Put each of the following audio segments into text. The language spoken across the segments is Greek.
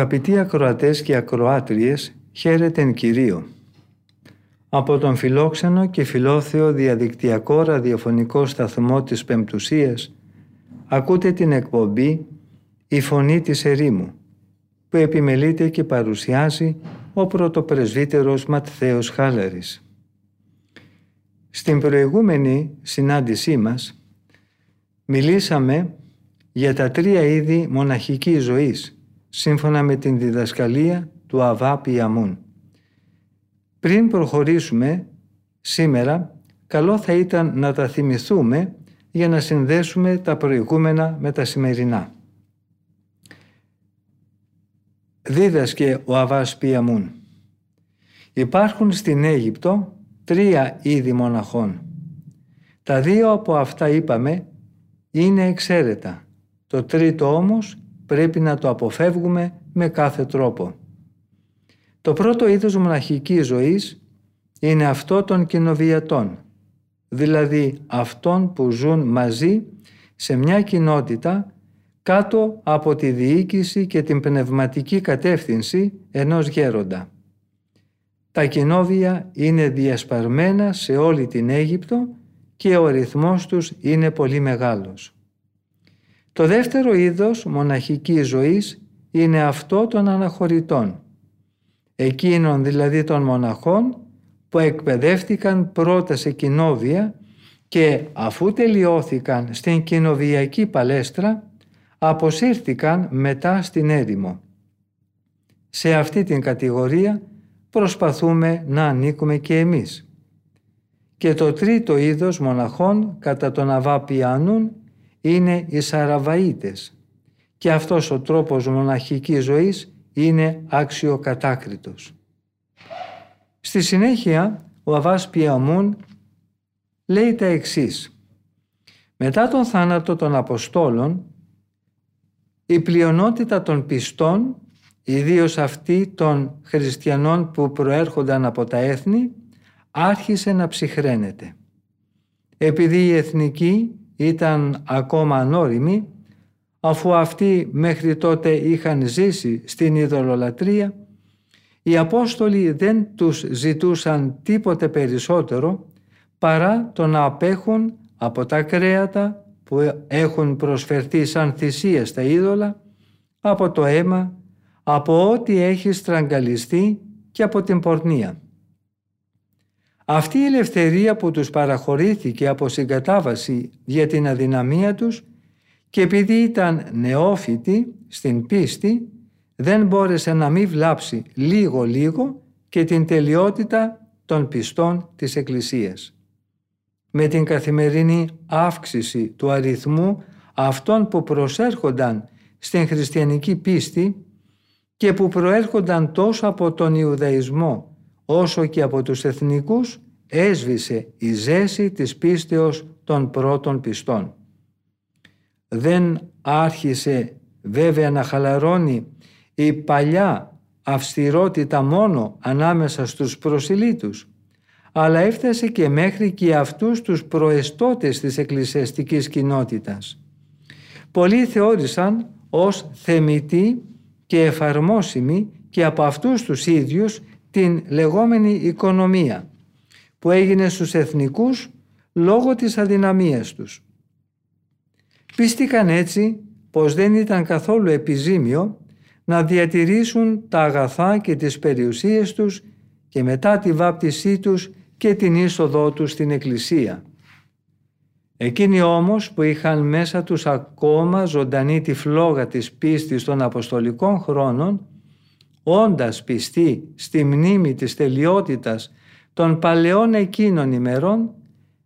Αγαπητοί ακροατές και ακροάτριες, χαίρετε εν Κυρίω. Από τον φιλόξενο και φιλόθεο διαδικτυακό ραδιοφωνικό σταθμό της Πεμπτουσίας ακούτε την εκπομπή «Η Φωνή της Ερήμου» που επιμελείται και παρουσιάζει ο πρωτοπρεσβύτερος Ματθαίος Χάλαρης. Στην προηγούμενη συνάντησή μας μιλήσαμε για τα τρία είδη μοναχικής ζωής σύμφωνα με την διδασκαλία του Αβά Πιαμούν. Πριν προχωρήσουμε σήμερα, καλό θα ήταν να τα θυμηθούμε για να συνδέσουμε τα προηγούμενα με τα σημερινά. Δίδασκε ο Αβάς Πιαμούν. Υπάρχουν στην Αίγυπτο τρία είδη μοναχών. Τα δύο από αυτά είπαμε είναι εξαίρετα. Το τρίτο όμως πρέπει να το αποφεύγουμε με κάθε τρόπο. Το πρώτο είδος μοναχικής ζωής είναι αυτό των κοινοβιατών, δηλαδή αυτών που ζουν μαζί σε μια κοινότητα κάτω από τη διοίκηση και την πνευματική κατεύθυνση ενός γέροντα. Τα κοινόβια είναι διασπαρμένα σε όλη την Αίγυπτο και ο ρυθμός τους είναι πολύ μεγάλος. Το δεύτερο είδος μοναχικής ζωής είναι αυτό των αναχωρητών, εκείνων δηλαδή των μοναχών που εκπαιδεύτηκαν πρώτα σε κοινόβια και αφού τελειώθηκαν στην κοινοβιακή παλέστρα αποσύρθηκαν μετά στην έρημο. Σε αυτή την κατηγορία προσπαθούμε να ανήκουμε και εμείς. Και το τρίτο είδος μοναχών κατά τον Αβά Πιάνουν είναι οι Σαραβαΐτες και αυτός ο τρόπος μοναχικής ζωής είναι αξιοκατάκριτος. Στη συνέχεια ο Αβάς Πιαμούν λέει τα εξής. Μετά τον θάνατο των Αποστόλων η πλειονότητα των πιστών, ιδίως αυτοί των χριστιανών που προέρχονταν από τα έθνη, άρχισε να ψυχραίνεται. Επειδή οι εθνικοί ήταν ακόμα ανώριμοι, αφού αυτοί μέχρι τότε είχαν ζήσει στην ειδωλολατρεία, οι Απόστολοι δεν τους ζητούσαν τίποτε περισσότερο παρά το να απέχουν από τα κρέατα που έχουν προσφερθεί σαν θυσία στα είδωλα, από το αίμα, από ό,τι έχει στραγγαλιστεί και από την πορνεία. Αυτή η ελευθερία που τους παραχωρήθηκε από συγκατάβαση για την αδυναμία τους και επειδή ήταν νεόφυτοι στην πίστη, δεν μπόρεσε να μην βλάψει λίγο-λίγο και την τελειότητα των πιστών της Εκκλησίας. Με την καθημερινή αύξηση του αριθμού αυτών που προσέρχονταν στην χριστιανική πίστη και που προέρχονταν τόσο από τον Ιουδαϊσμό όσο και από τους εθνικούς έσβησε η ζέση της πίστεως των πρώτων πιστών. Δεν άρχισε βέβαια να χαλαρώνει η παλιά αυστηρότητα μόνο ανάμεσα στους προσιλήτους, αλλά έφτασε και μέχρι και αυτούς τους προεστώτες της εκκλησιαστικής κοινότητας. Πολλοί θεώρησαν ως θεμητή και εφαρμόσιμη και από αυτούς τους ίδιους την λεγόμενη οικονομία που έγινε στους εθνικούς λόγω της αδυναμίας τους. Πίστηκαν έτσι πως δεν ήταν καθόλου επιζήμιο να διατηρήσουν τα αγαθά και τις περιουσίες τους και μετά τη βάπτισή τους και την είσοδό τους στην Εκκλησία. Εκείνοι όμως που είχαν μέσα τους ακόμα ζωντανή τη φλόγα της πίστης των Αποστολικών χρόνων όντας πιστοί στη μνήμη της τελειότητας των παλαιών εκείνων ημερών,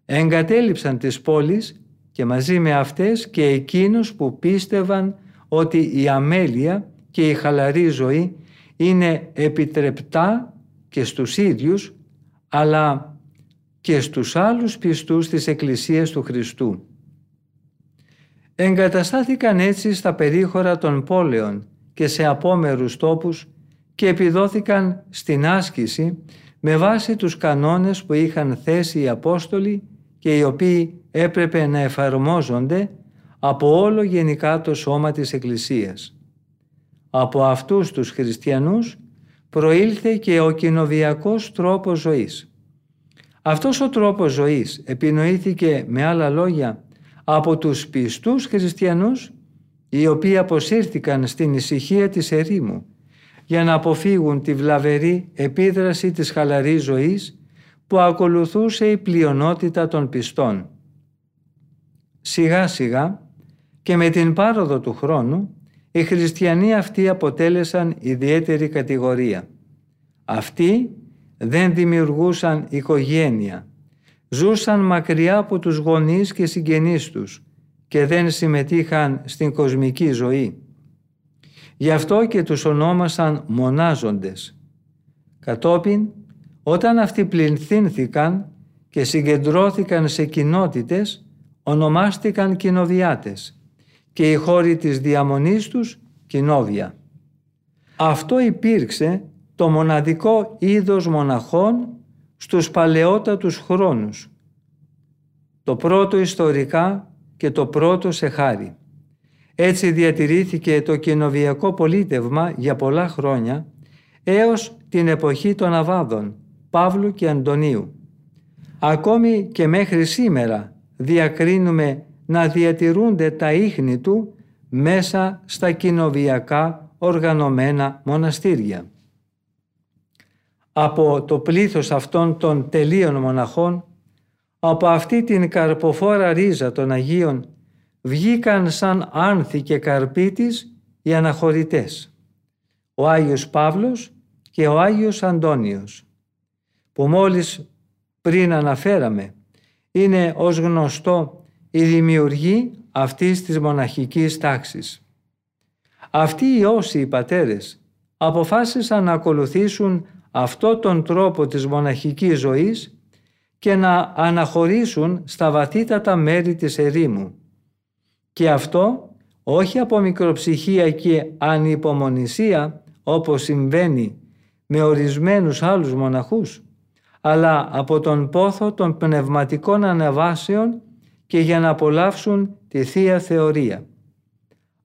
εγκατέλειψαν τις πόλεις και μαζί με αυτές και εκείνους που πίστευαν ότι η αμέλεια και η χαλαρή ζωή είναι επιτρεπτά και στους ίδιους αλλά και στους άλλους πιστούς της Εκκλησίας του Χριστού. Εγκαταστάθηκαν έτσι στα περίχωρα των πόλεων και σε απόμερους τόπους και επιδόθηκαν στην άσκηση με βάση τους κανόνες που είχαν θέσει οι Απόστολοι και οι οποίοι έπρεπε να εφαρμόζονται από όλο γενικά το σώμα της Εκκλησίας. Από αυτούς τους χριστιανούς προήλθε και ο κοινοβιακός τρόπος ζωής. Αυτός ο τρόπος ζωής επινοήθηκε με άλλα λόγια από τους πιστούς χριστιανούς οι οποίοι αποσύρθηκαν στην ησυχία της ερήμου για να αποφύγουν τη βλαβερή επίδραση της χαλαρής ζωής που ακολουθούσε η πλειονότητα των πιστών. Σιγά σιγά και με την πάροδο του χρόνου οι χριστιανοί αυτοί αποτέλεσαν ιδιαίτερη κατηγορία. Αυτοί δεν δημιουργούσαν οικογένεια, ζούσαν μακριά από τους γονείς και συγγενείς τους και δεν συμμετείχαν στην κοσμική ζωή. Γι' αυτό και τους ονόμασαν μονάζοντες. Κατόπιν, όταν αυτοί πληθύνθηκαν και συγκεντρώθηκαν σε κοινότητες, ονομάστηκαν κοινοβιάτες και οι χώροι της διαμονής τους κοινόβια. Αυτό υπήρξε το μοναδικό είδος μοναχών στους παλαιότατους χρόνους. Το πρώτο ιστορικά και το πρώτο σε χάρη. Έτσι διατηρήθηκε το κοινοβιακό πολίτευμα για πολλά χρόνια έως την εποχή των Αβάδων, Παύλου και Αντωνίου. Ακόμη και μέχρι σήμερα διακρίνουμε να διατηρούνται τα ίχνη του μέσα στα κοινοβιακά οργανωμένα μοναστήρια. Από το πλήθος αυτών των τελείων μοναχών, από αυτή την καρποφόρα ρίζα των Αγίων, βγήκαν σαν άνθη και καρπί της οι αναχωρητές, ο Άγιος Παύλος και ο Άγιος Αντώνιος, που μόλις πριν αναφέραμε, είναι ως γνωστό η δημιουργή αυτής της μοναχικής τάξης. Αυτοί οι όσοι πατέρες αποφάσισαν να ακολουθήσουν αυτό τον τρόπο της μοναχικής ζωής και να αναχωρήσουν στα βαθύτατα μέρη της ερήμου. Και αυτό όχι από μικροψυχία και ανυπομονησία όπως συμβαίνει με ορισμένους άλλους μοναχούς, αλλά από τον πόθο των πνευματικών αναβάσεων και για να απολαύσουν τη Θεία Θεωρία.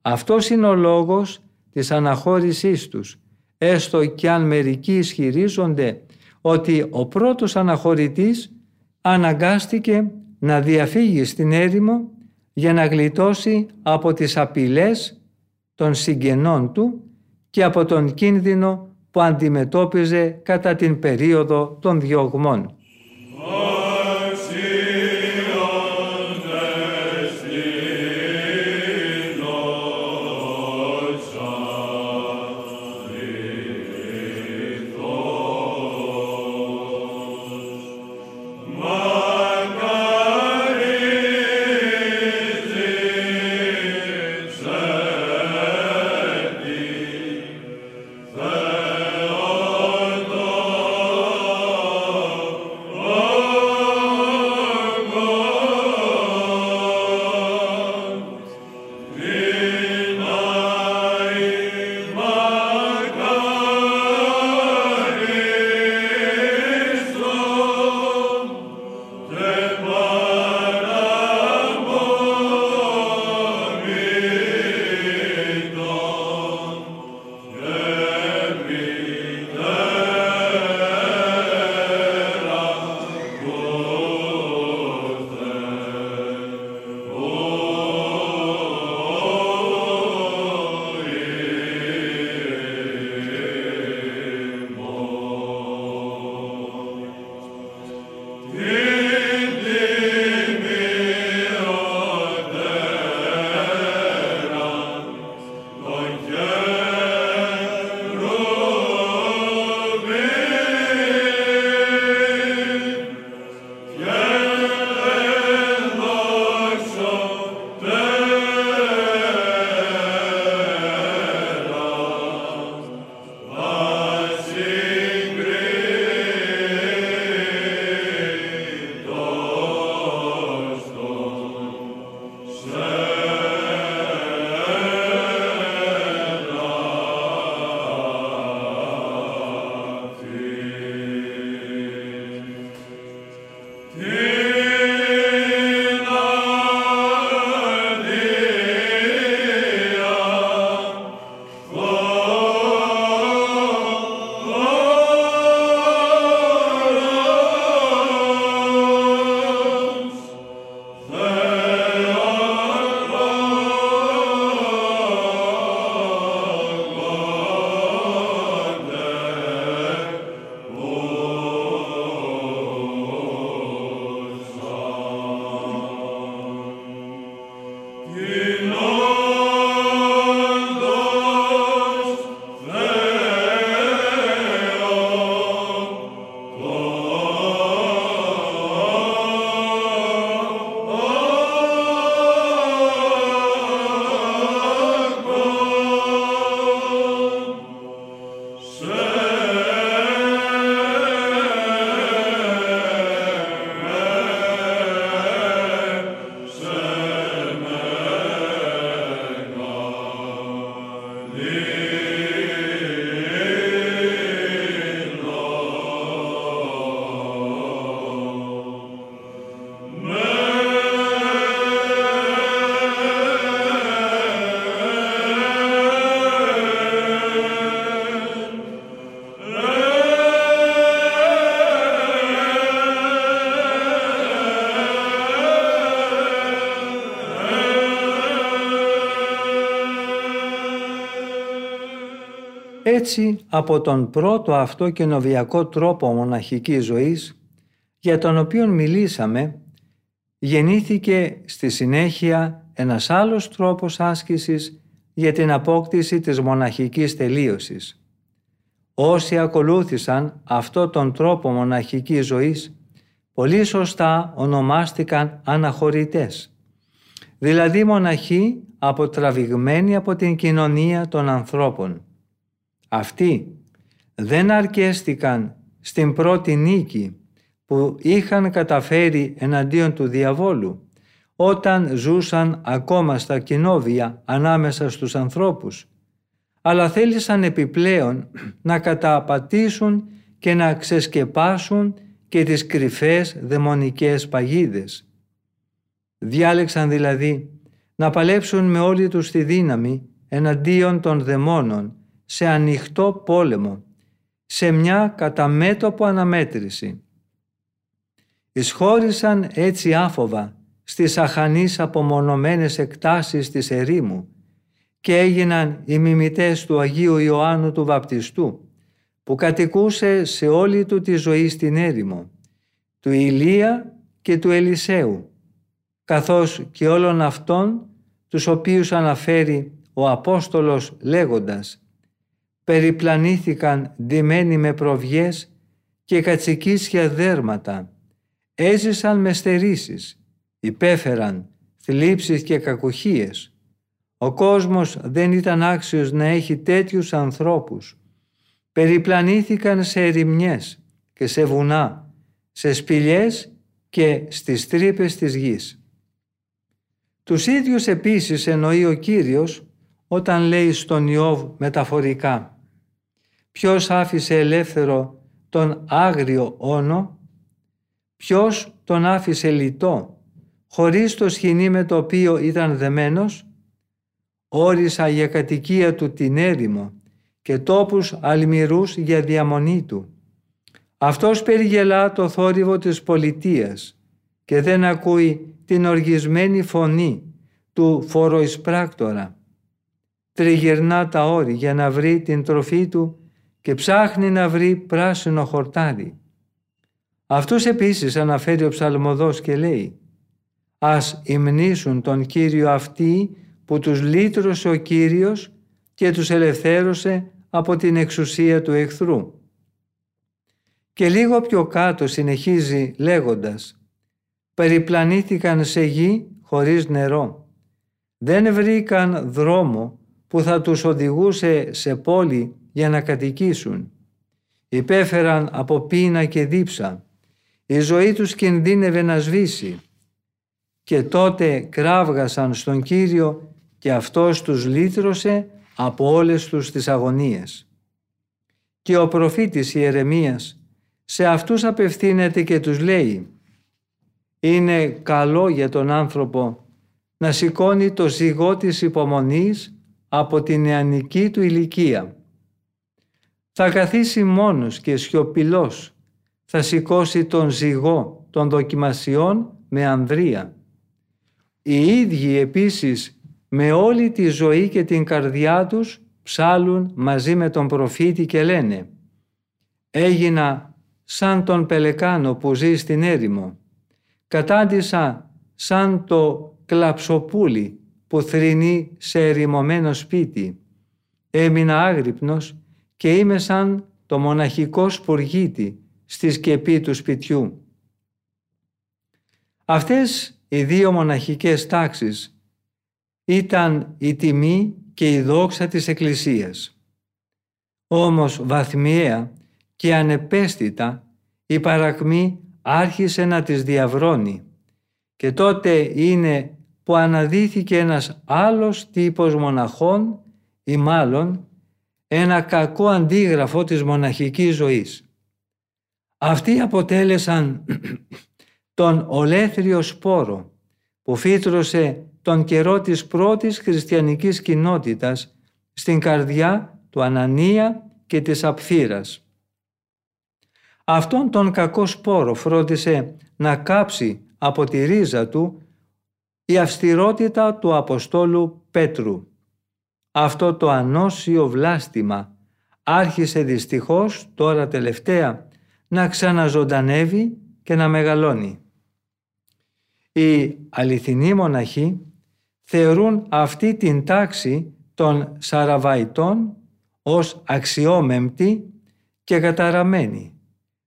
Αυτός είναι ο λόγος της αναχώρησής τους, έστω και αν μερικοί ισχυρίζονται ότι ο πρώτος αναχωρητής αναγκάστηκε να διαφύγει στην έρημο για να γλιτώσει από τις απειλές των συγγενών του και από τον κίνδυνο που αντιμετώπιζε κατά την περίοδο των διωγμών. Έτσι από τον πρώτο αυτό καινοβιακό τρόπο μοναχικής ζωής για τον οποίο μιλήσαμε γεννήθηκε στη συνέχεια ένας άλλος τρόπος άσκησης για την απόκτηση της μοναχικής τελείωσης. Όσοι ακολούθησαν αυτό τον τρόπο μοναχικής ζωής πολύ σωστά ονομάστηκαν αναχωρητές, δηλαδή μοναχοί αποτραβηγμένοι από την κοινωνία των ανθρώπων. Αυτοί δεν αρκέστηκαν στην πρώτη νίκη που είχαν καταφέρει εναντίον του διαβόλου όταν ζούσαν ακόμα στα κοινόβια ανάμεσα στους ανθρώπους αλλά θέλησαν επιπλέον να καταπατήσουν και να ξεσκεπάσουν και τις κρυφές δαιμονικές παγίδες. Διάλεξαν δηλαδή να παλέψουν με όλη τους τη δύναμη εναντίον των δαιμόνων σε ανοιχτό πόλεμο, σε μια καταμέτωπο αναμέτρηση. Εισχώρησαν έτσι άφοβα στις αχανείς απομονωμένες εκτάσεις της ερήμου και έγιναν οι μιμητές του Αγίου Ιωάννου του Βαπτιστού που κατοικούσε σε όλη του τη ζωή στην έρημο, του Ηλία και του Ελισέου, καθώς και όλων αυτών τους οποίους αναφέρει ο Απόστολος λέγοντας περιπλανήθηκαν ντυμένοι με προβιές και κατσικίσια δέρματα, έζησαν με στερήσεις, υπέφεραν θλίψεις και κακουχίες. Ο κόσμος δεν ήταν άξιος να έχει τέτοιους ανθρώπους. Περιπλανήθηκαν σε ερημιές και σε βουνά, σε σπηλιές και στις τρύπες της γης. Τους ίδιους επίσης εννοεί ο Κύριος όταν λέει στον Ιώβ μεταφορικά Ποιος άφησε ελεύθερο τον άγριο όνο, ποιος τον άφησε λιτό, χωρίς το σχοινί με το οποίο ήταν δεμένος, όρισα για κατοικία του την έρημο και τόπους αλμυρούς για διαμονή του. Αυτός περιγελά το θόρυβο της πολιτείας και δεν ακούει την οργισμένη φωνή του φοροεισπράκτορα. Τριγυρνά τα όρη για να βρει την τροφή του και ψάχνει να βρει πράσινο χορτάρι. Αυτούς επίσης αναφέρει ο ψαλμοδός και λέει «Ας υμνήσουν τον Κύριο αυτοί που τους λύτρωσε ο Κύριος και τους ελευθέρωσε από την εξουσία του εχθρού». Και λίγο πιο κάτω συνεχίζει λέγοντας «Περιπλανήθηκαν σε γη χωρίς νερό. Δεν βρήκαν δρόμο που θα τους οδηγούσε σε πόλη για να κατοικήσουν. Υπέφεραν από πείνα και δίψα. Η ζωή τους κινδύνευε να σβήσει. Και τότε κράβγασαν στον Κύριο και Αυτός τους λύτρωσε από όλες τους τις αγωνίες. Και ο προφήτης Ιερεμίας σε αυτούς απευθύνεται και τους λέει «Είναι καλό για τον άνθρωπο να σηκώνει το ζυγό της υπομονής από την νεανική του ηλικία θα καθίσει μόνος και σιωπηλός, θα σηκώσει τον ζυγό των δοκιμασιών με ανδρεία. Οι ίδιοι επίσης με όλη τη ζωή και την καρδιά τους ψάλουν μαζί με τον προφήτη και λένε «Έγινα σαν τον πελεκάνο που ζει στην έρημο, κατάντησα σαν το κλαψοπούλι που θρυνεί σε ερημωμένο σπίτι. Έμεινα άγρυπνος και είμαι σαν το μοναχικό σπουργίτη στη σκεπή του σπιτιού. Αυτές οι δύο μοναχικές τάξεις ήταν η τιμή και η δόξα της Εκκλησίας. Όμως βαθμιαία και ανεπαίσθητα η παρακμή άρχισε να τις διαβρώνει και τότε είναι που αναδύθηκε ένας άλλος τύπος μοναχών ή μάλλον ένα κακό αντίγραφο της μοναχικής ζωής. Αυτοί αποτέλεσαν τον ολέθριο σπόρο που φύτρωσε τον καιρό της πρώτης χριστιανικής κοινότητας στην καρδιά του Ανανία και της Απφύρας. Αυτόν τον κακό σπόρο φρόντισε να κάψει από τη ρίζα του η αυστηρότητα του Αποστόλου Πέτρου. Αυτό το ανώσιο βλάστημα άρχισε δυστυχώς τώρα τελευταία να ξαναζωντανεύει και να μεγαλώνει. Οι αληθινοί μοναχοί θεωρούν αυτή την τάξη των Σαραβαϊτών ως αξιόμεμπτη και καταραμένη.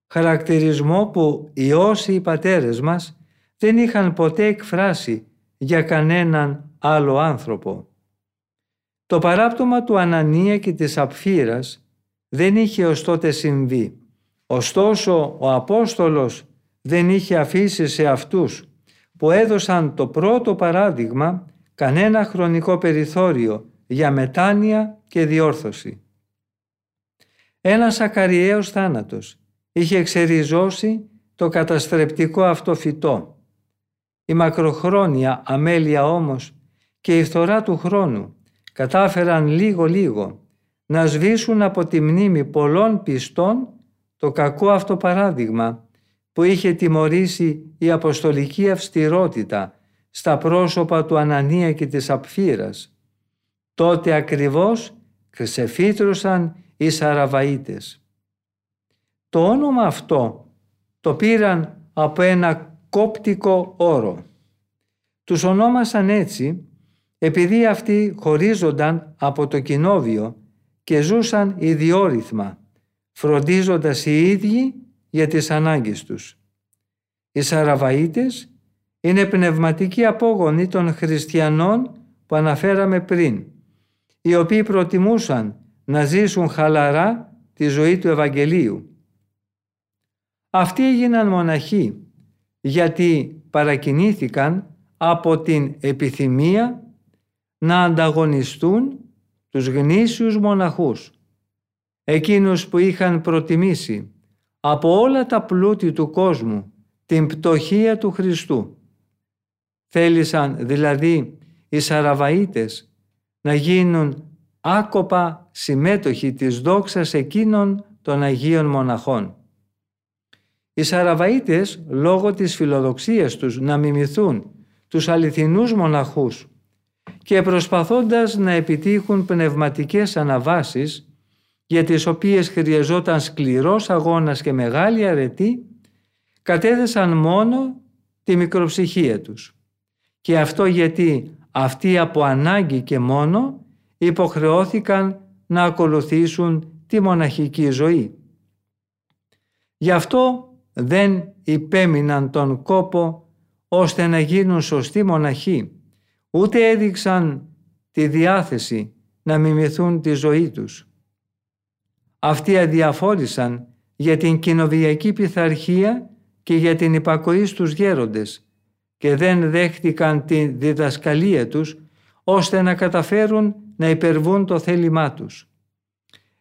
Χαρακτηρισμό που οι όσοι οι πατέρες μας δεν είχαν ποτέ εκφράσει για κανέναν άλλο άνθρωπο. Το παράπτωμα του Ανανία και της Απφύρας δεν είχε ως τότε συμβεί. Ωστόσο ο Απόστολος δεν είχε αφήσει σε αυτούς που έδωσαν το πρώτο παράδειγμα κανένα χρονικό περιθώριο για μετάνοια και διόρθωση. Ένας ακαριαίος θάνατος είχε εξεριζώσει το καταστρεπτικό αυτό φυτό. Η μακροχρόνια αμέλεια όμως και η φθορά του χρόνου κατάφεραν λίγο-λίγο να σβήσουν από τη μνήμη πολλών πιστών το κακό αυτό παράδειγμα που είχε τιμωρήσει η αποστολική αυστηρότητα στα πρόσωπα του Ανανία και της Απφύρας. Τότε ακριβώς ξεφύτρωσαν οι Σαραβαΐτες. Το όνομα αυτό το πήραν από ένα κόπτικο όρο. Τους ονόμασαν έτσι επειδή αυτοί χωρίζονταν από το κοινόβιο και ζούσαν ιδιόρυθμα, φροντίζοντας οι ίδιοι για τις ανάγκες τους. Οι Σαραβαΐτες είναι πνευματικοί απόγονοι των χριστιανών που αναφέραμε πριν, οι οποίοι προτιμούσαν να ζήσουν χαλαρά τη ζωή του Ευαγγελίου. Αυτοί έγιναν μοναχοί γιατί παρακινήθηκαν από την επιθυμία να ανταγωνιστούν τους γνήσιους μοναχούς, εκείνους που είχαν προτιμήσει από όλα τα πλούτη του κόσμου την πτωχία του Χριστού. Θέλησαν δηλαδή οι Σαραβαΐτες να γίνουν άκοπα συμμέτοχοι της δόξας εκείνων των Αγίων Μοναχών. Οι Σαραβαΐτες λόγω της φιλοδοξίας τους να μιμηθούν τους αληθινούς μοναχούς και προσπαθώντας να επιτύχουν πνευματικές αναβάσεις για τις οποίες χρειαζόταν σκληρός αγώνας και μεγάλη αρετή κατέθεσαν μόνο τη μικροψυχία τους. Και αυτό γιατί αυτοί από ανάγκη και μόνο υποχρεώθηκαν να ακολουθήσουν τη μοναχική ζωή. Γι' αυτό δεν υπέμειναν τον κόπο ώστε να γίνουν σωστοί μοναχοί, ούτε έδειξαν τη διάθεση να μιμηθούν τη ζωή τους. Αυτοί αδιαφόρησαν για την κοινοβιακή πειθαρχία και για την υπακοή στους γέροντες και δεν δέχτηκαν τη διδασκαλία τους ώστε να καταφέρουν να υπερβούν το θέλημά τους.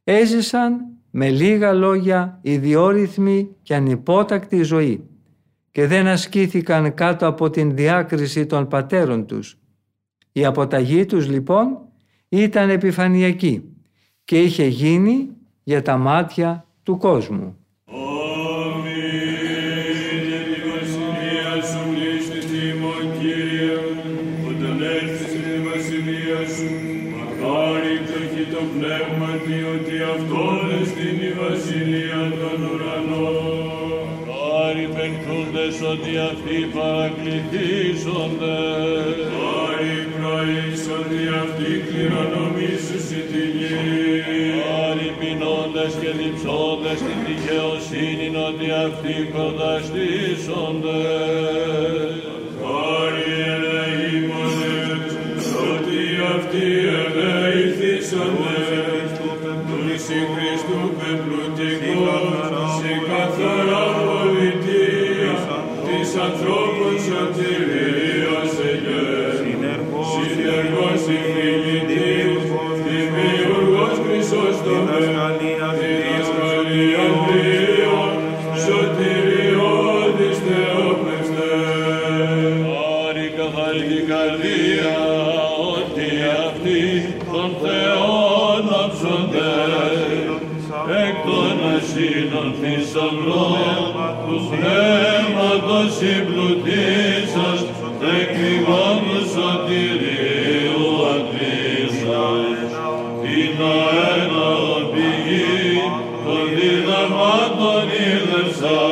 Έζησαν με λίγα λόγια ιδιόρυθμη και ανυπότακτη ζωή και δεν ασκήθηκαν κάτω από την διάκριση των πατέρων τους. Η αποταγή τους λοιπόν ήταν επιφανειακή και είχε γίνει για τα μάτια του κόσμου. ότι αυτοί παρακληθίζονται κληρονομής σου στη τη γη. Αλληπινώντας και διψώντας την δικαιοσύνη ότι αυτοί προταστήσονται. λαμπρό πνεύματος συμπλουτίσας τέκνημα του σωτηρίου αντίσας. Την αένα πηγή των διδαγμάτων ήλευσας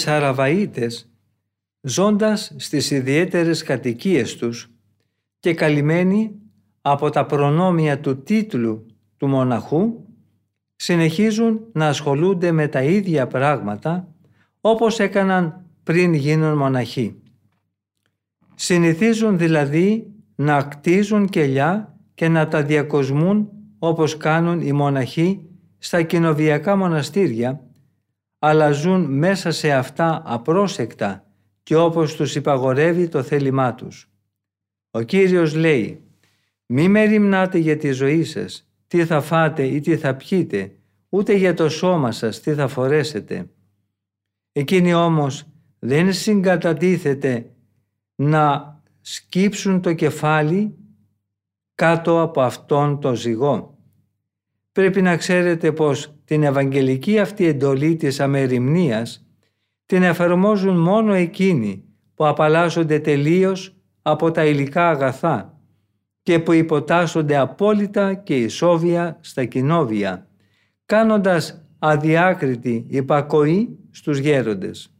οι Σαραβαΐτες ζώντας στις ιδιαίτερες κατοικίες τους και καλυμμένοι από τα προνόμια του τίτλου του μοναχού συνεχίζουν να ασχολούνται με τα ίδια πράγματα όπως έκαναν πριν γίνουν μοναχοί. Συνηθίζουν δηλαδή να κτίζουν κελιά και να τα διακοσμούν όπως κάνουν οι μοναχοί στα κοινοβιακά μοναστήρια, αλλά ζουν μέσα σε αυτά απρόσεκτα και όπως τους υπαγορεύει το θέλημά τους. Ο Κύριος λέει «Μη με ρημνάτε για τη ζωή σας, τι θα φάτε ή τι θα πιείτε, ούτε για το σώμα σας τι θα φορέσετε». Εκείνοι όμως δεν συγκατατίθεται να σκύψουν το κεφάλι κάτω από αυτόν το ζυγό. Πρέπει να ξέρετε πως την Ευαγγελική αυτή εντολή της αμεριμνίας την εφαρμόζουν μόνο εκείνοι που απαλλάσσονται τελείως από τα υλικά αγαθά και που υποτάσσονται απόλυτα και ισόβια στα κοινόβια, κάνοντας αδιάκριτη υπακοή στους γέροντες.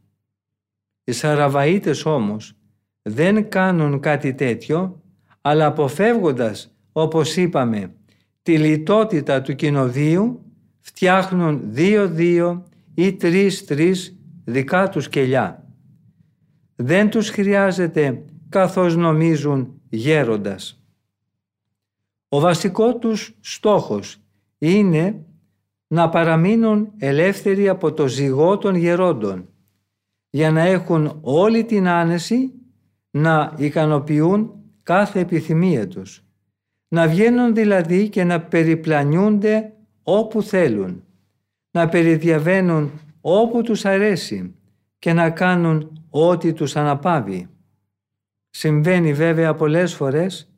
Οι Σαραβαΐτες όμως δεν κάνουν κάτι τέτοιο, αλλά αποφεύγοντας, όπως είπαμε, τη λιτότητα του κοινοβίου, φτιάχνουν δύο-δύο ή τρεις-τρεις δικά τους κελιά. Δεν τους χρειάζεται καθώς νομίζουν γέροντας. Ο βασικός τους στόχος είναι να παραμείνουν ελεύθεροι από το ζυγό των γερόντων για να έχουν όλη την άνεση να ικανοποιούν κάθε επιθυμία τους. Να βγαίνουν δηλαδή και να περιπλανιούνται όπου θέλουν. Να περιδιαβαίνουν όπου τους αρέσει και να κάνουν ό,τι τους αναπάβει. Συμβαίνει βέβαια πολλές φορές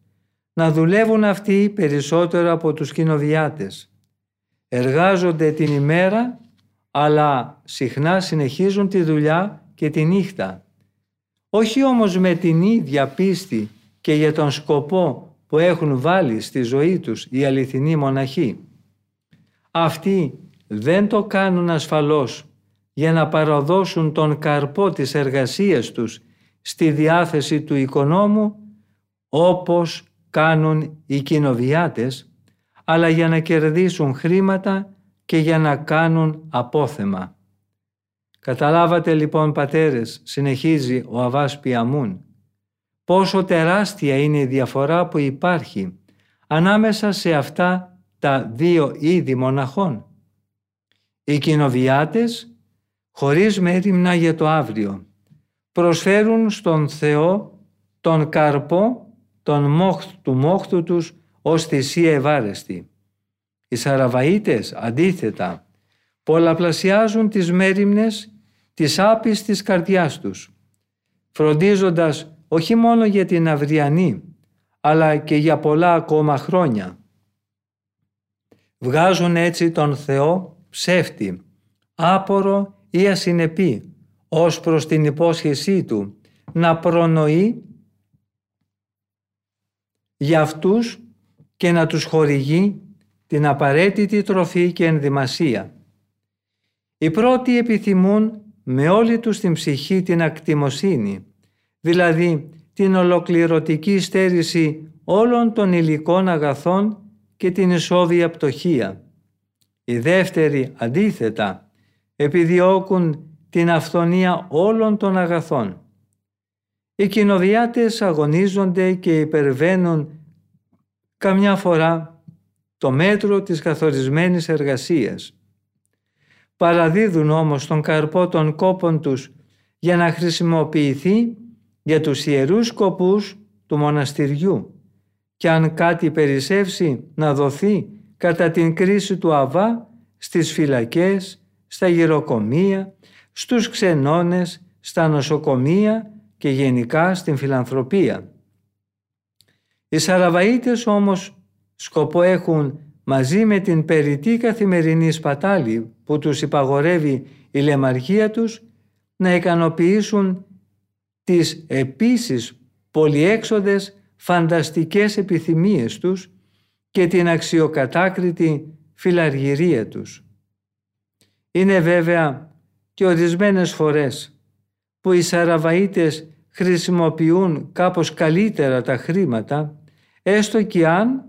να δουλεύουν αυτοί περισσότερο από τους κοινοβιάτες. Εργάζονται την ημέρα αλλά συχνά συνεχίζουν τη δουλειά και τη νύχτα. Όχι όμως με την ίδια πίστη και για τον σκοπό που έχουν βάλει στη ζωή τους οι αληθινοί μοναχοί. Αυτοί δεν το κάνουν ασφαλώς για να παραδώσουν τον καρπό της εργασίας τους στη διάθεση του οικονόμου όπως κάνουν οι κοινοβιάτες αλλά για να κερδίσουν χρήματα και για να κάνουν απόθεμα. Καταλάβατε λοιπόν πατέρες, συνεχίζει ο Αβάς Πιαμούν, πόσο τεράστια είναι η διαφορά που υπάρχει ανάμεσα σε αυτά τα δύο είδη μοναχών. Οι κοινοβιάτες χωρίς μέρημνα για το αύριο. Προσφέρουν στον Θεό τον καρπό τον μόχ, του μόχτου τους ως θυσία ευάρεστη. Οι Σαραβαΐτες αντίθετα πολλαπλασιάζουν τις μέρημνες της άπιστης καρδιάς τους, φροντίζοντας όχι μόνο για την αυριανή, αλλά και για πολλά ακόμα χρόνια. Βγάζουν έτσι τον Θεό ψεύτη, άπορο ή ασυνεπή ως προς την υπόσχεσή του να προνοεί για αυτούς και να τους χορηγεί την απαραίτητη τροφή και ενδυμασία. Οι πρώτοι επιθυμούν με όλη τους την ψυχή την ακτιμοσύνη, δηλαδή την ολοκληρωτική στέρηση όλων των υλικών αγαθών και την ισόβια πτωχία. Οι δεύτεροι αντίθετα επιδιώκουν την αυθονία όλων των αγαθών. Οι κοινοβιάτες αγωνίζονται και υπερβαίνουν καμιά φορά το μέτρο της καθορισμένης εργασίας. Παραδίδουν όμως τον καρπό των κόπων τους για να χρησιμοποιηθεί για τους ιερούς σκοπούς του μοναστηριού και αν κάτι περισσεύσει να δοθεί κατά την κρίση του Αβά στις φυλακές, στα γυροκομεία, στους ξενώνες, στα νοσοκομεία και γενικά στην φιλανθρωπία. Οι Σαραβαΐτες όμως σκοπό έχουν μαζί με την περιττή καθημερινή σπατάλη που τους υπαγορεύει η λεμαργία τους να ικανοποιήσουν τις επίσης πολυέξοδες φανταστικές επιθυμίες τους και την αξιοκατάκριτη φιλαργυρία τους. Είναι βέβαια και ορισμένες φορές που οι Σαραβαΐτες χρησιμοποιούν κάπως καλύτερα τα χρήματα, έστω και αν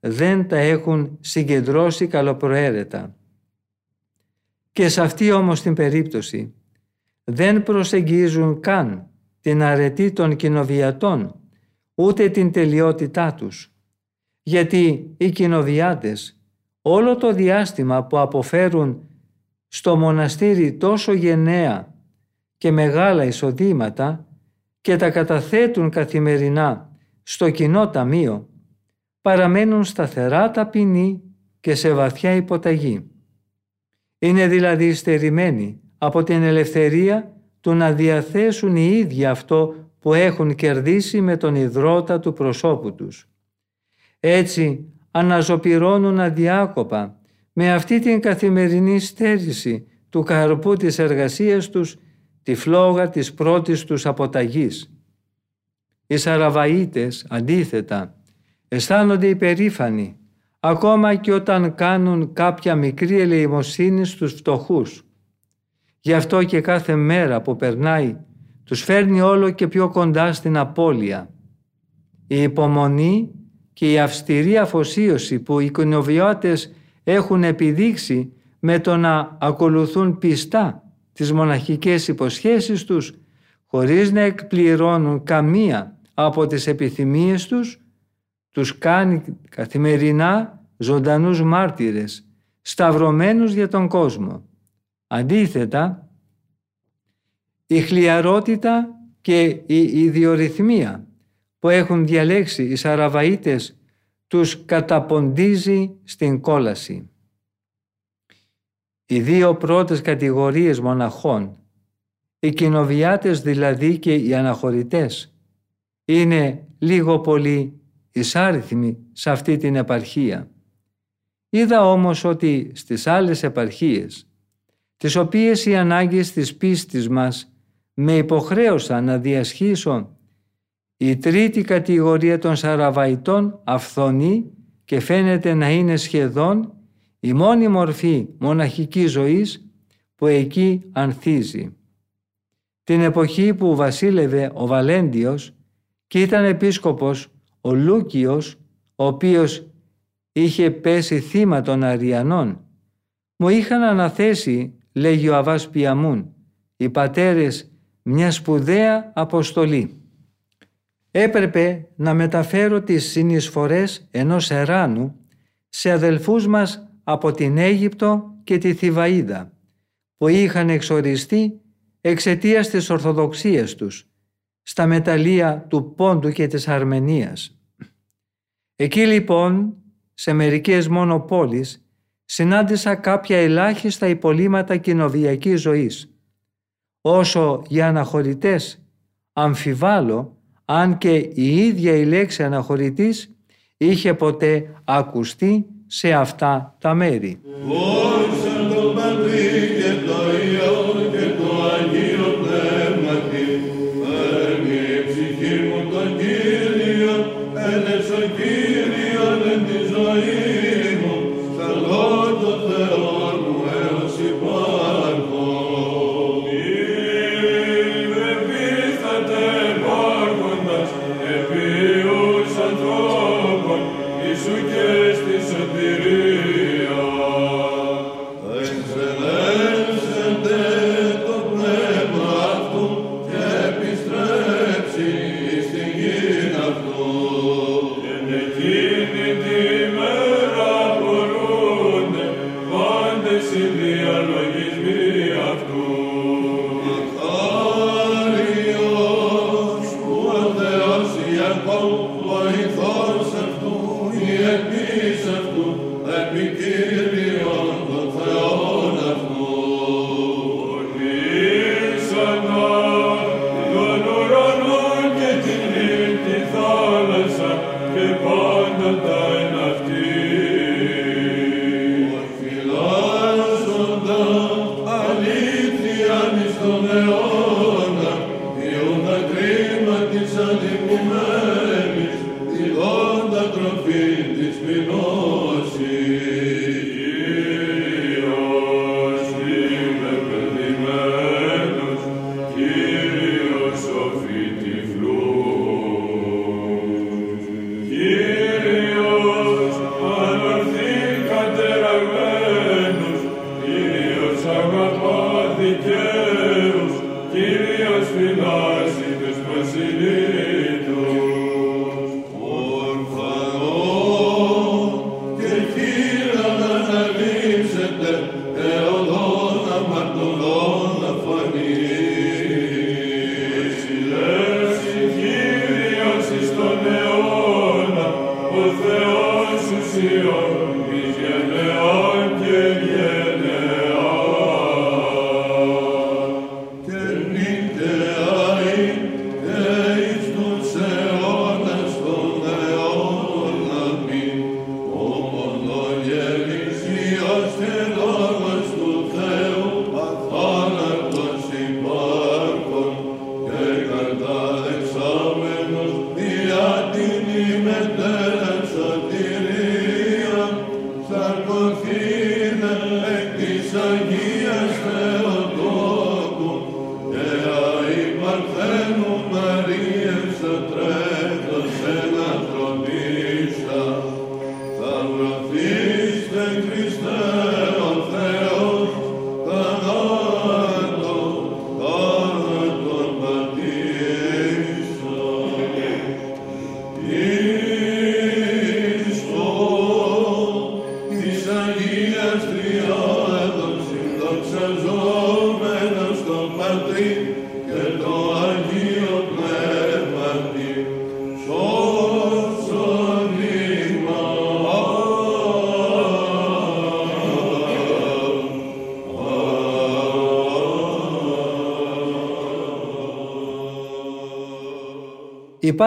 δεν τα έχουν συγκεντρώσει καλοπροαίρετα. Και σε αυτή όμως την περίπτωση δεν προσεγγίζουν καν την αρετή των κοινοβιατών, ούτε την τελειότητά τους. Γιατί οι κοινοβιάτες όλο το διάστημα που αποφέρουν στο μοναστήρι τόσο γενναία και μεγάλα εισοδήματα και τα καταθέτουν καθημερινά στο κοινό ταμείο, παραμένουν σταθερά ταπεινοί και σε βαθιά υποταγή. Είναι δηλαδή στερημένοι από την ελευθερία του να διαθέσουν οι ίδιοι αυτό που έχουν κερδίσει με τον ιδρώτα του προσώπου τους. Έτσι αναζωπυρώνουν αδιάκοπα με αυτή την καθημερινή στέρηση του καρπού της εργασίας τους τη φλόγα της πρώτης τους αποταγής. Οι Σαραβαΐτες, αντίθετα, αισθάνονται υπερήφανοι ακόμα και όταν κάνουν κάποια μικρή ελεημοσύνη στους φτωχούς. Γι' αυτό και κάθε μέρα που περνάει τους φέρνει όλο και πιο κοντά στην απώλεια. Η υπομονή και η αυστηρή αφοσίωση που οι κοινοβιώτες έχουν επιδείξει με το να ακολουθούν πιστά τις μοναχικές υποσχέσεις τους χωρίς να εκπληρώνουν καμία από τις επιθυμίες τους τους κάνει καθημερινά ζωντανούς μάρτυρες σταυρωμένους για τον κόσμο. Αντίθετα, η χλιαρότητα και η ιδιορυθμία που έχουν διαλέξει οι Σαραβαΐτες τους καταποντίζει στην κόλαση. Οι δύο πρώτες κατηγορίες μοναχών, οι κοινοβιάτες δηλαδή και οι αναχωρητές, είναι λίγο πολύ εισάριθμοι σε αυτή την επαρχία. Είδα όμως ότι στις άλλες επαρχίες, τις οποίες οι ανάγκες της πίστης μας με υποχρέωσαν να διασχίσω η τρίτη κατηγορία των Σαραβαϊτών αυθονεί και φαίνεται να είναι σχεδόν η μόνη μορφή μοναχικής ζωής που εκεί ανθίζει. Την εποχή που βασίλευε ο Βαλέντιος και ήταν επίσκοπος ο Λούκιος, ο οποίος είχε πέσει θύμα των Αριανών, μου είχαν αναθέσει, λέγει ο Αβάς Πιαμούν, οι πατέρες μια σπουδαία αποστολή. Έπρεπε να μεταφέρω τις συνεισφορές ενός εράνου σε αδελφούς μας από την Αίγυπτο και τη Θηβαΐδα, που είχαν εξοριστεί εξαιτίας της Ορθοδοξίας τους, στα μεταλλεία του Πόντου και της Αρμενίας. Εκεί λοιπόν, σε μερικές μόνο πόλεις, συνάντησα κάποια ελάχιστα υπολείμματα κοινοβιακής ζωής. Όσο για αναχωρητές, αμφιβάλλω αν και η ίδια η λέξη αναχωρητής είχε ποτέ ακουστεί σε αυτά τα μέρη.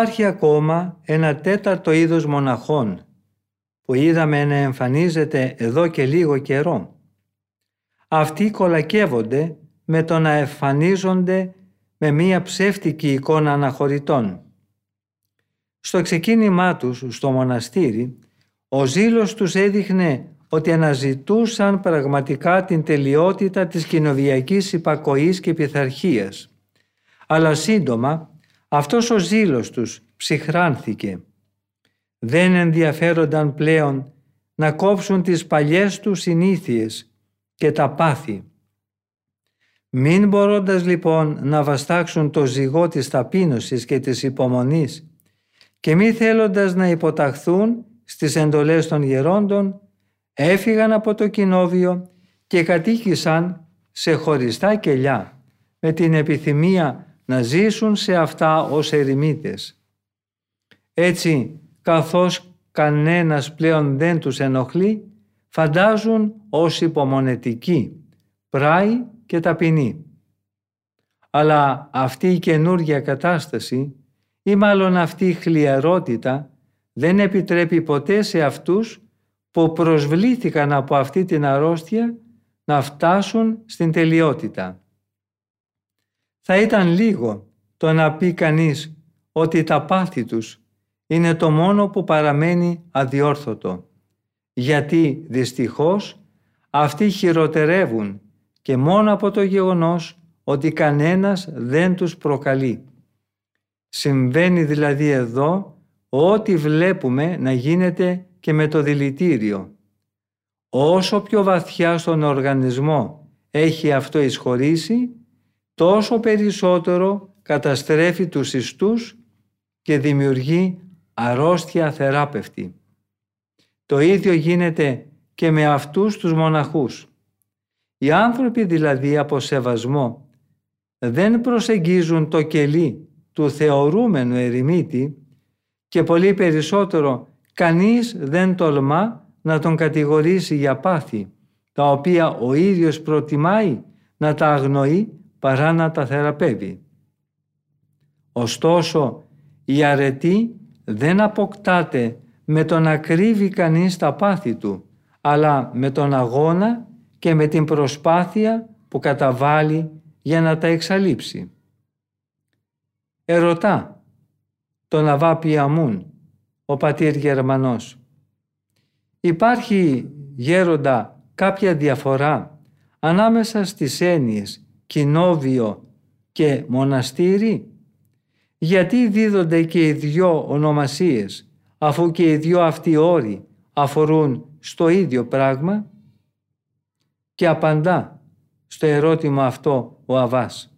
Υπάρχει ακόμα ένα τέταρτο είδος μοναχών που είδαμε να εμφανίζεται εδώ και λίγο καιρό. Αυτοί κολακεύονται με το να εμφανίζονται με μία ψεύτικη εικόνα αναχωρητών. Στο ξεκίνημά τους στο μοναστήρι, ο ζήλος τους έδειχνε ότι αναζητούσαν πραγματικά την τελειότητα της κοινοβιακής υπακοής και πειθαρχίας. Αλλά σύντομα αυτός ο ζήλος τους ψυχράνθηκε. Δεν ενδιαφέρονταν πλέον να κόψουν τις παλιές τους συνήθειες και τα πάθη. Μην μπορώντας λοιπόν να βαστάξουν το ζυγό της ταπείνωσης και της υπομονής και μη θέλοντας να υποταχθούν στις εντολές των γερόντων, έφυγαν από το κοινόβιο και κατοίκησαν σε χωριστά κελιά με την επιθυμία να ζήσουν σε αυτά ως ερημίτες. Έτσι, καθώς κανένας πλέον δεν τους ενοχλεί, φαντάζουν ως υπομονετικοί, πράοι και ταπεινοί. Αλλά αυτή η καινούργια κατάσταση ή μάλλον αυτή η χλιαρότητα δεν επιτρέπει ποτέ σε αυτούς που προσβλήθηκαν από αυτή την αρρώστια να φτάσουν στην τελειότητα. Θα ήταν λίγο το να πει κανείς ότι τα πάθη τους είναι το μόνο που παραμένει αδιόρθωτο, γιατί δυστυχώς αυτοί χειροτερεύουν και μόνο από το γεγονός ότι κανένας δεν τους προκαλεί. Συμβαίνει δηλαδή εδώ ό,τι βλέπουμε να γίνεται και με το δηλητήριο. Όσο πιο βαθιά στον οργανισμό έχει αυτό εισχωρήσει, τόσο περισσότερο καταστρέφει τους ιστούς και δημιουργεί αρρώστια θεράπευτη. Το ίδιο γίνεται και με αυτούς τους μοναχούς. Οι άνθρωποι δηλαδή από σεβασμό δεν προσεγγίζουν το κελί του θεωρούμενου ερημίτη και πολύ περισσότερο κανείς δεν τολμά να τον κατηγορήσει για πάθη, τα οποία ο ίδιος προτιμάει να τα αγνοεί παρά να τα θεραπεύει. Ωστόσο, η αρετή δεν αποκτάται με το να κρύβει κανείς τα πάθη του, αλλά με τον αγώνα και με την προσπάθεια που καταβάλει για να τα εξαλείψει. Ερωτά τον Αβά Πιαμούν, ο πατήρ Γερμανός. Υπάρχει γέροντα κάποια διαφορά ανάμεσα στις έννοιες κοινόβιο και μοναστήρι; Γιατί δίδονται και οι δυο ονομασίες αφού και οι δυο αυτοί όροι αφορούν στο ίδιο πράγμα; Και απαντά στο ερώτημα αυτό ο Αβάς.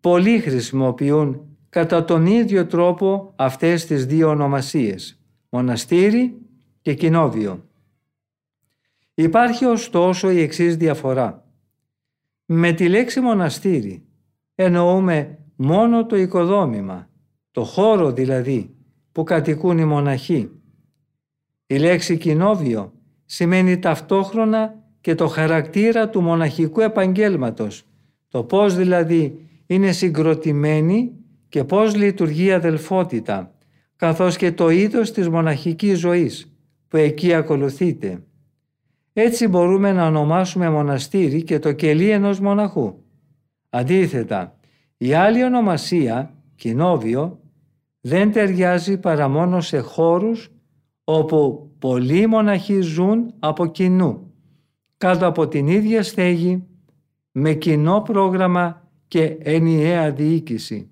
Πολλοί χρησιμοποιούν κατά τον ίδιο τρόπο αυτές τις δύο ονομασίες, μοναστήρι και κοινόβιο. Υπάρχει ωστόσο η εξής διαφορά. Με τη λέξη μοναστήρι εννοούμε μόνο το οικοδόμημα, το χώρο δηλαδή που κατοικούν οι μοναχοί. Η λέξη κοινόβιο σημαίνει ταυτόχρονα και το χαρακτήρα του μοναχικού επαγγέλματος, το πώς δηλαδή είναι συγκροτημένη και πώς λειτουργεί η αδελφότητα, καθώς και το είδος της μοναχικής ζωής που εκεί ακολουθείται. Έτσι μπορούμε να ονομάσουμε μοναστήρι και το κελί ενός μοναχού. Αντίθετα, η άλλη ονομασία, κοινόβιο, δεν ταιριάζει παρά μόνο σε χώρους όπου πολλοί μοναχοί ζουν από κοινού, κάτω από την ίδια στέγη, με κοινό πρόγραμμα και ενιαία διοίκηση.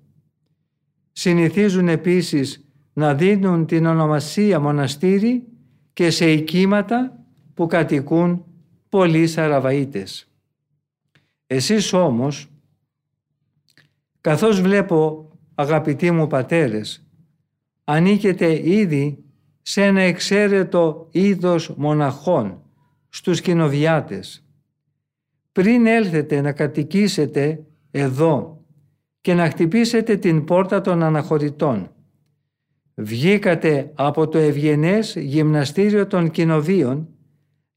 Συνηθίζουν επίσης να δίνουν την ονομασία μοναστήρι και σε οικήματα που κατοικούν πολλοί Σαραβαΐτες. Εσείς όμως, καθώς βλέπω αγαπητοί μου πατέρες, ανήκετε ήδη σε ένα εξαίρετο είδος μοναχών στους κοινοβιάτες. πριν έλθετε να κατοικήσετε εδώ και να χτυπήσετε την πόρτα των αναχωρητών. Βγήκατε από το ευγενές γυμναστήριο των κοινοβίων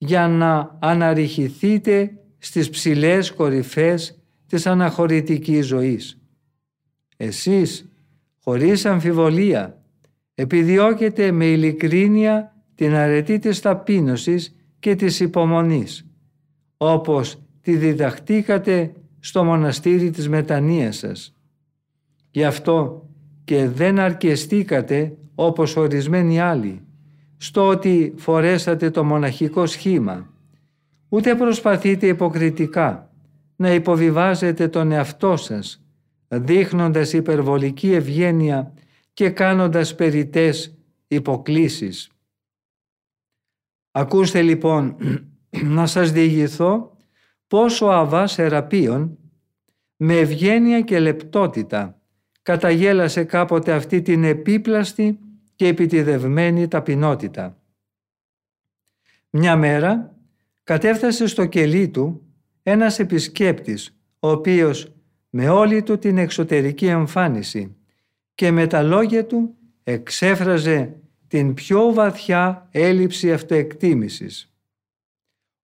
για να αναρριχηθείτε στις ψηλές κορυφές της αναχωρητικής ζωής. Εσείς, χωρίς αμφιβολία, επιδιώκετε με ειλικρίνεια την αρετή της ταπείνωσης και της υπομονής, όπως τη διδαχτήκατε στο μοναστήρι της μετανοίας σας. Γι' αυτό και δεν αρκεστήκατε όπως ορισμένοι άλλοι, στο ότι φορέσατε το μοναχικό σχήμα, ούτε προσπαθείτε υποκριτικά να υποβιβάζετε τον εαυτό σας, δείχνοντας υπερβολική ευγένεια και κάνοντας περιτές υποκλήσεις. Ακούστε λοιπόν να σας διηγηθώ πόσο ο Αβάς Εραπείων με ευγένεια και λεπτότητα καταγέλασε κάποτε αυτή την επίπλαστη και επιτιδευμένη ταπεινότητα. Μια μέρα κατέφτασε στο κελί του ένας επισκέπτης, ο οποίος με όλη του την εξωτερική εμφάνιση και με τα λόγια του εξέφραζε την πιο βαθιά έλλειψη αυτοεκτίμησης.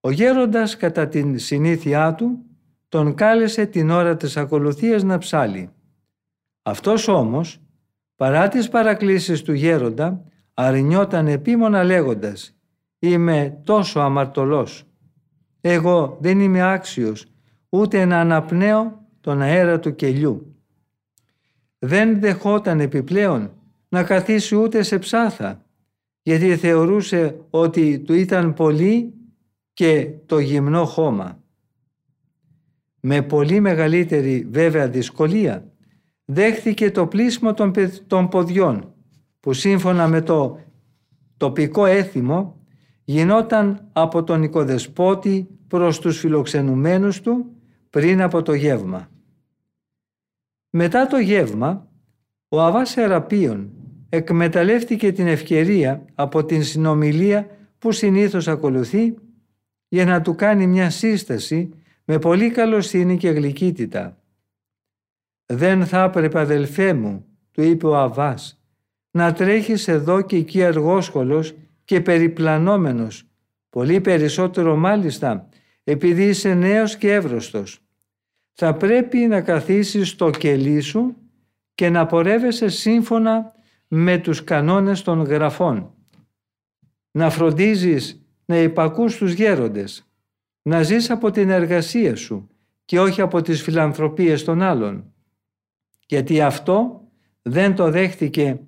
Ο γέροντας κατά την συνήθειά του τον κάλεσε την ώρα της ακολουθίας να ψάλει. Αυτός όμως, παρά τις παρακλήσεις του γέροντα, αρνιόταν επίμονα λέγοντας «Είμαι τόσο αμαρτωλός. Εγώ δεν είμαι άξιος ούτε να αναπνέω τον αέρα του κελιού». Δεν δεχόταν επιπλέον να καθίσει ούτε σε ψάθα, γιατί θεωρούσε ότι του ήταν πολύ και το γυμνό χώμα. Με πολύ μεγαλύτερη βέβαια δυσκολία δέχθηκε το πλήσιμο των ποδιών που σύμφωνα με το τοπικό έθιμο γινόταν από τον οικοδεσπότη προς τους φιλοξενουμένους του πριν από το γεύμα. Μετά το γεύμα, ο Αβάς Σεραπείων εκμεταλλεύτηκε την ευκαιρία από την συνομιλία που συνήθως ακολουθεί για να του κάνει μια σύσταση με πολύ καλοσύνη και γλυκύτητα. «Δεν θα έπρεπε αδελφέ μου», του είπε ο Αβάς, «να τρέχεις εδώ και εκεί αργόσχολος και περιπλανόμενος, πολύ περισσότερο μάλιστα επειδή είσαι νέος και εύρωστος. Θα πρέπει να καθίσεις στο κελί σου και να πορεύεσαι σύμφωνα με τους κανόνες των γραφών. Να φροντίζεις να υπακούς τους γέροντες, να ζεις από την εργασία σου και όχι από τις φιλανθρωπίες των άλλων. Γιατί αυτό δεν το δέχτηκε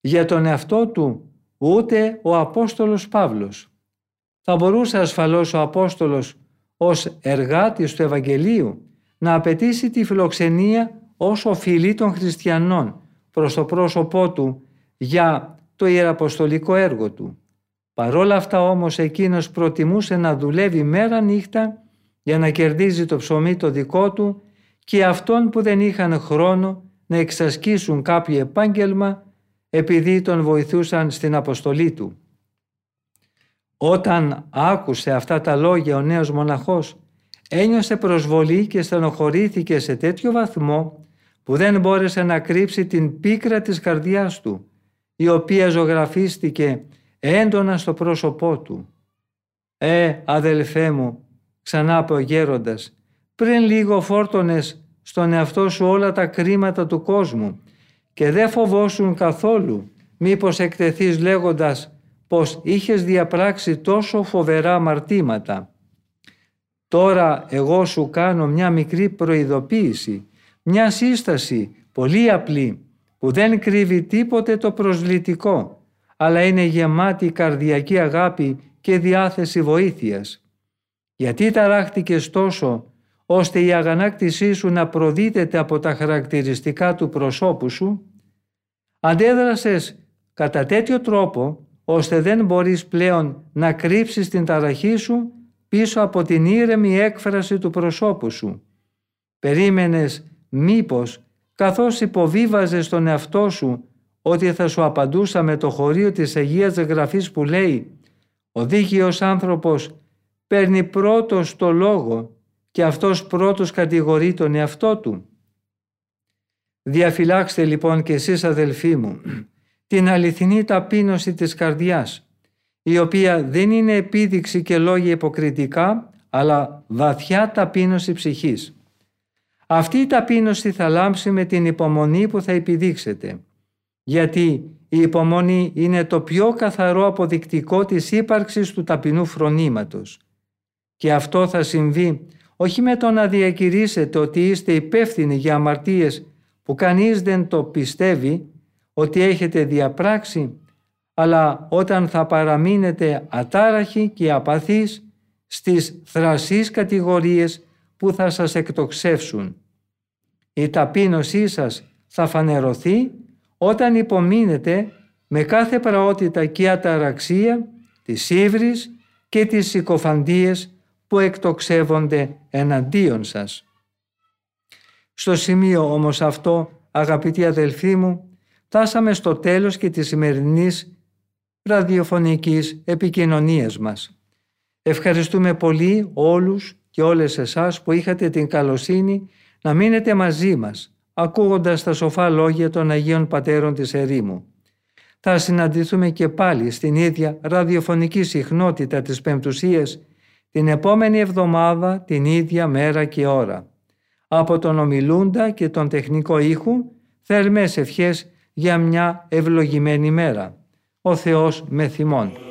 για τον εαυτό του ούτε ο Απόστολος Παύλος. Θα μπορούσε ασφαλώς ο Απόστολος ως εργάτης του Ευαγγελίου να απαιτήσει τη φιλοξενία ως οφειλή των χριστιανών προς το πρόσωπό του για το ιεραποστολικό έργο του. Παρόλα αυτά όμως εκείνος προτιμούσε να δουλεύει μέρα νύχτα για να κερδίζει το ψωμί το δικό του και αυτόν που δεν είχαν χρόνο να εξασκήσουν κάποιο επάγγελμα επειδή τον βοηθούσαν στην αποστολή του. Όταν άκουσε αυτά τα λόγια ο νέος μοναχός ένιωσε προσβολή και στενοχωρήθηκε σε τέτοιο βαθμό που δεν μπόρεσε να κρύψει την πίκρα της καρδιάς του η οποία ζωγραφίστηκε έντονα στο πρόσωπό του. «Ε, αδελφέ μου», ξανά είπε ο γέροντας, «πριν λίγο φόρτωνες στον εαυτό σου όλα τα κρίματα του κόσμου και δεν φοβόσουν καθόλου μήπως εκτεθείς λέγοντας πως είχες διαπράξει τόσο φοβερά αμαρτήματα. Τώρα εγώ σου κάνω μια μικρή προειδοποίηση, μια σύσταση πολύ απλή που δεν κρύβει τίποτε το προσλητικό αλλά είναι γεμάτη καρδιακή αγάπη και διάθεση βοήθειας. Γιατί ταράχτηκες τόσο ώστε η αγανάκτησή σου να προδίδεται από τα χαρακτηριστικά του προσώπου σου, αντέδρασες κατά τέτοιο τρόπο ώστε δεν μπορείς πλέον να κρύψεις την ταραχή σου πίσω από την ήρεμη έκφραση του προσώπου σου. Περίμενες μήπως καθώς υποβίβαζες τον εαυτό σου ότι θα σου απαντούσα με το χωρίο της Αγίας Γραφής που λέει «Ο δίκαιος άνθρωπος παίρνει πρώτος το λόγο και αυτός πρώτος κατηγορεί τον εαυτό του. Διαφυλάξτε λοιπόν και εσείς αδελφοί μου την αληθινή ταπείνωση της καρδιάς η οποία δεν είναι επίδειξη και λόγια υποκριτικά αλλά βαθιά ταπείνωση ψυχής. Αυτή η ταπείνωση θα λάμψει με την υπομονή που θα επιδείξετε γιατί η υπομονή είναι το πιο καθαρό αποδεικτικό της ύπαρξης του ταπεινού φρονήματος. Και αυτό θα συμβεί όχι με το να διακηρύσετε ότι είστε υπεύθυνοι για αμαρτίες που κανείς δεν το πιστεύει ότι έχετε διαπράξει, αλλά όταν θα παραμείνετε ατάραχοι και απαθείς στις θρασείς κατηγορίες που θα σας εκτοξεύσουν. Η ταπείνωσή σας θα φανερωθεί όταν υπομείνετε με κάθε πραότητα και αταραξία της ύβρης και τις συκοφαντίες που εκτοξεύονται εναντίον σας. Στο σημείο όμως αυτό, αγαπητοί αδελφοί μου, φτάσαμε στο τέλος και της σημερινής ραδιοφωνικής επικοινωνίας μας. Ευχαριστούμε πολύ όλους και όλες εσάς που είχατε την καλοσύνη να μείνετε μαζί μας, ακούγοντας τα σοφά λόγια των Αγίων Πατέρων της Ερήμου. Θα συναντηθούμε και πάλι στην ίδια ραδιοφωνική συχνότητα της Πεμπτουσίας την επόμενη εβδομάδα την ίδια μέρα και ώρα. Από τον ομιλούντα και τον τεχνικό ήχου θερμές ευχές για μια ευλογημένη μέρα. Ο Θεός με θυμών.